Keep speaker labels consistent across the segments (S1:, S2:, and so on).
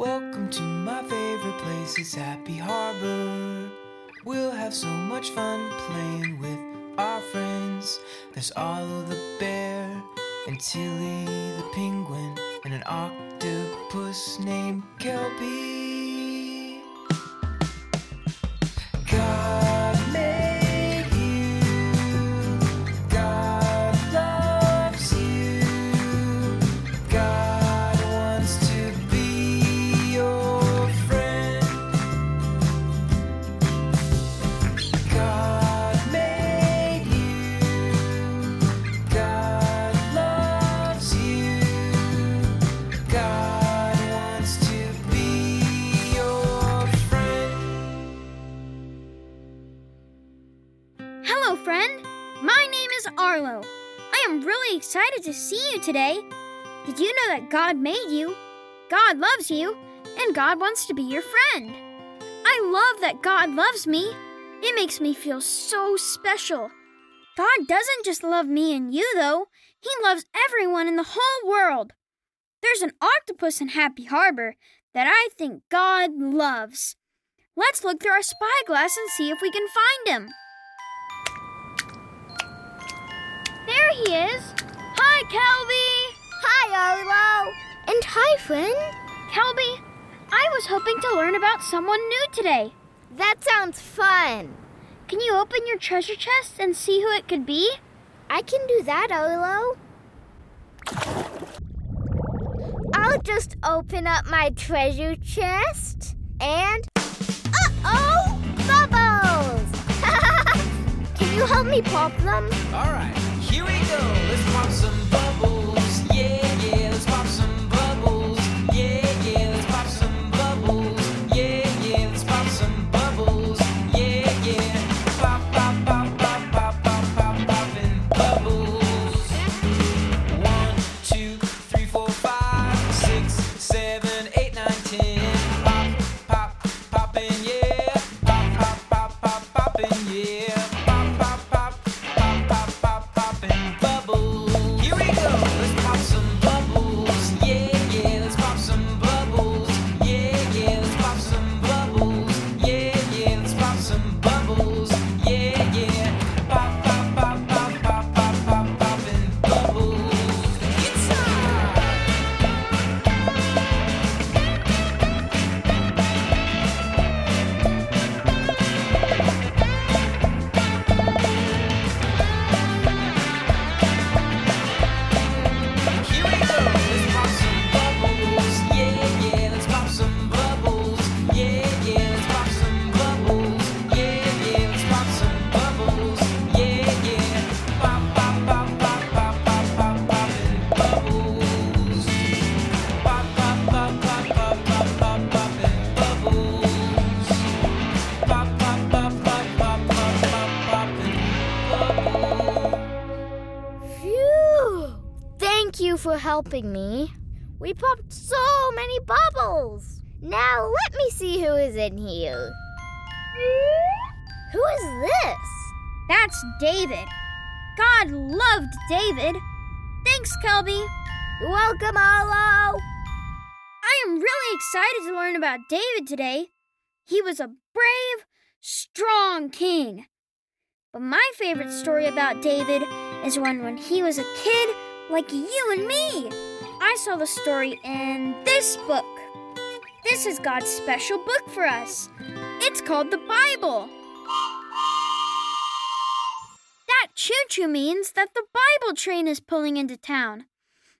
S1: Welcome to my favorite place, it's Happy Harbor. We'll have so much fun playing with our friends. There's Olive the bear, and Tilly the penguin, and an octopus named Kelby. To
S2: see you today. Did you know that God made you? God loves you, and God wants to be your friend. I love that God loves me. It makes me feel so special. God doesn't just love me and you, though, He loves everyone in the whole world. There's an octopus in Happy Harbor that I think God loves. Let's look through our spyglass and see if we can find him. There he is. Hi, Kelby.
S3: Hi, Arlo. And hi, friend.
S2: Kelby, I was hoping to learn about someone new today.
S3: That sounds fun.
S2: Can you open your treasure chest and see who it could be?
S3: I can do that, Arlo. I'll just open up my treasure chest and. Uh oh! Bubbles! can you help me pop them?
S1: Alright, here we go. Let's pop some
S3: helping me. We popped so many bubbles. Now let me see who is in here. Who is this?
S2: That's David. God loved David. Thanks, Kelby.
S3: You're welcome, Arlo.
S2: I am really excited to learn about David today. He was a brave, strong king. But my favorite story about David is one when he was a kid like you and me. I saw the story in this book. This is God's special book for us. It's called the Bible. That choo choo means that the Bible train is pulling into town,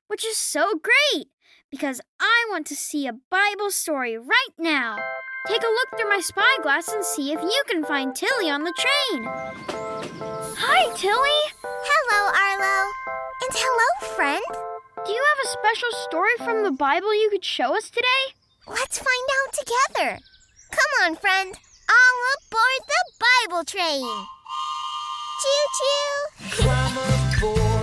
S2: which is so great because I want to see a Bible story right now. Take a look through my spyglass and see if you can find Tilly on the train. Hi, Tilly.
S3: Hello, Arlo. And hello, friend.
S2: Do you have a special story from the Bible you could show us today?
S3: Let's find out together. Come on, friend. All aboard the Bible train. Choo choo.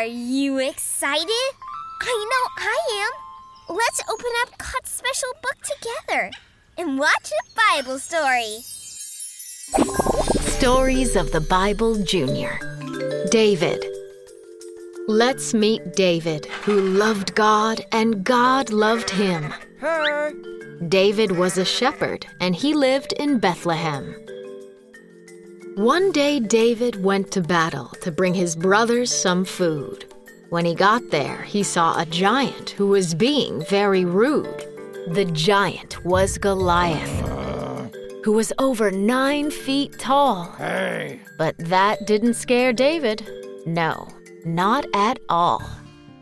S3: Are you excited? I know I am. Let's open up God's special book together and watch a Bible story.
S4: Stories of the Bible Junior. David. Let's meet David, who loved God and God loved him.
S1: Hey.
S4: David was a shepherd and he lived in Bethlehem. One day, David went to battle to bring his brothers some food. When he got there, he saw a giant who was being very rude. The giant was Goliath, who was over nine feet tall.
S5: Hey,
S4: But that didn't scare David. No, not at all.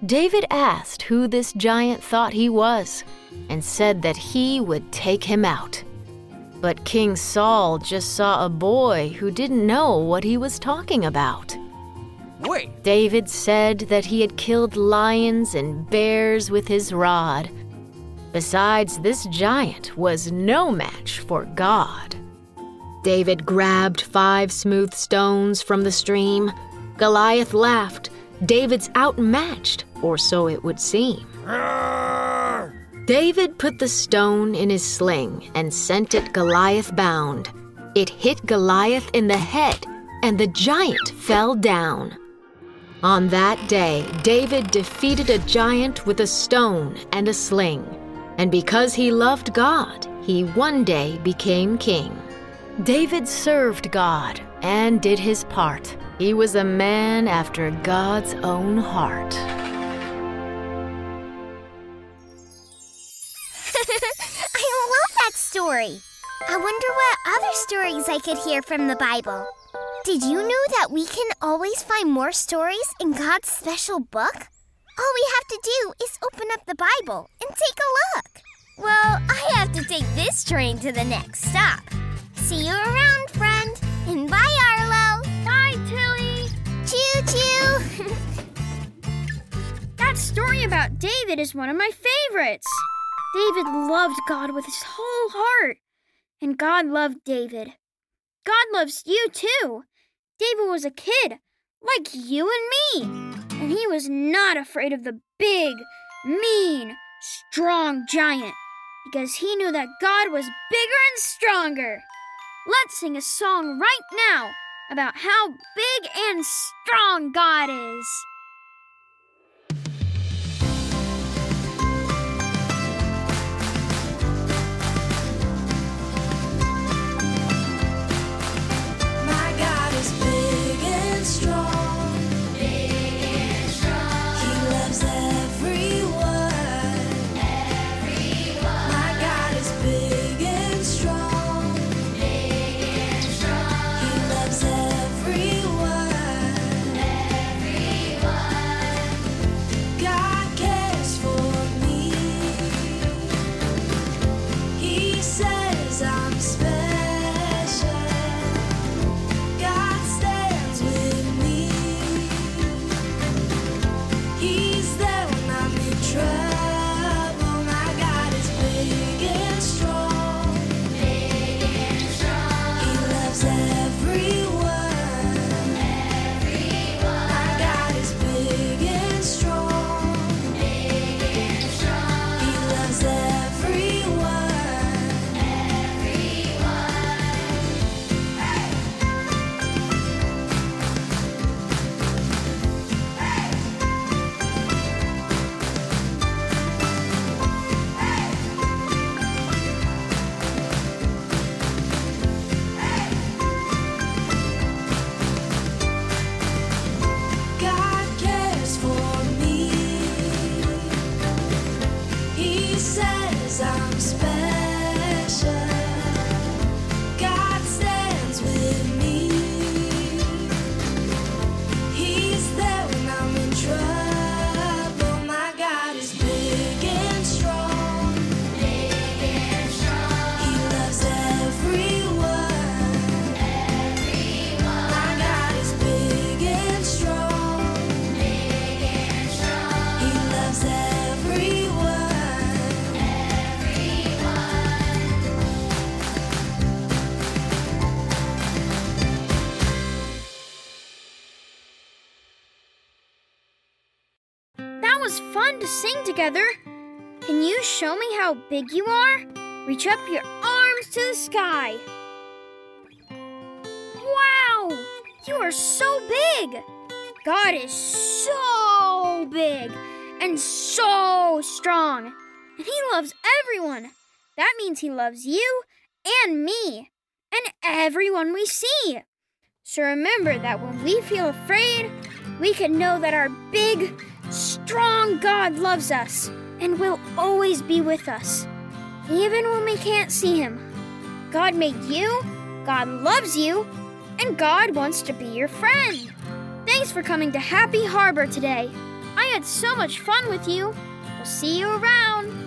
S4: David asked who this giant thought he was and said that he would take him out. But King Saul just saw a boy who didn't know what he was talking about.
S1: Wait.
S4: David said that he had killed lions and bears with his rod. Besides, this giant was no match for God. David grabbed five smooth stones from the stream. Goliath laughed. David's outmatched, or so it would seem.
S5: Ah!
S4: David put the stone in his sling and sent it Goliath bound. It hit Goliath in the head, and the giant fell down. On that day, David defeated a giant with a stone and a sling. And because he loved God, he one day became king. David served God and did his part. He was a man after God's own heart.
S3: Story. I wonder what other stories I could hear from the Bible. Did you know that we can always find more stories in God's special book? All we have to do is open up the Bible and take a look. Well, I have to take this train to the next stop. See you around, friend. And bye, Arlo.
S2: Bye, Tilly.
S3: Choo choo.
S2: That story about David is one of my favorites. David loved God with his whole heart, and God loved David. God loves you too. David was a kid, like you and me, and he was not afraid of the big, mean, strong giant because he knew that God was bigger and stronger. Let's sing a song right now about how big and strong God is. Sing together. Can you show me how big you are? Reach up your arms to the sky. Wow! You are so big! God is so big and so strong. And He loves everyone. That means He loves you and me and everyone we see. So remember that when we feel afraid, we can know that our big, strong God loves us and will always be with us, even when we can't see Him. God made you, God loves you, and God wants to be your friend. Thanks for coming to Happy Harbor today. I had so much fun with you. We'll see you around.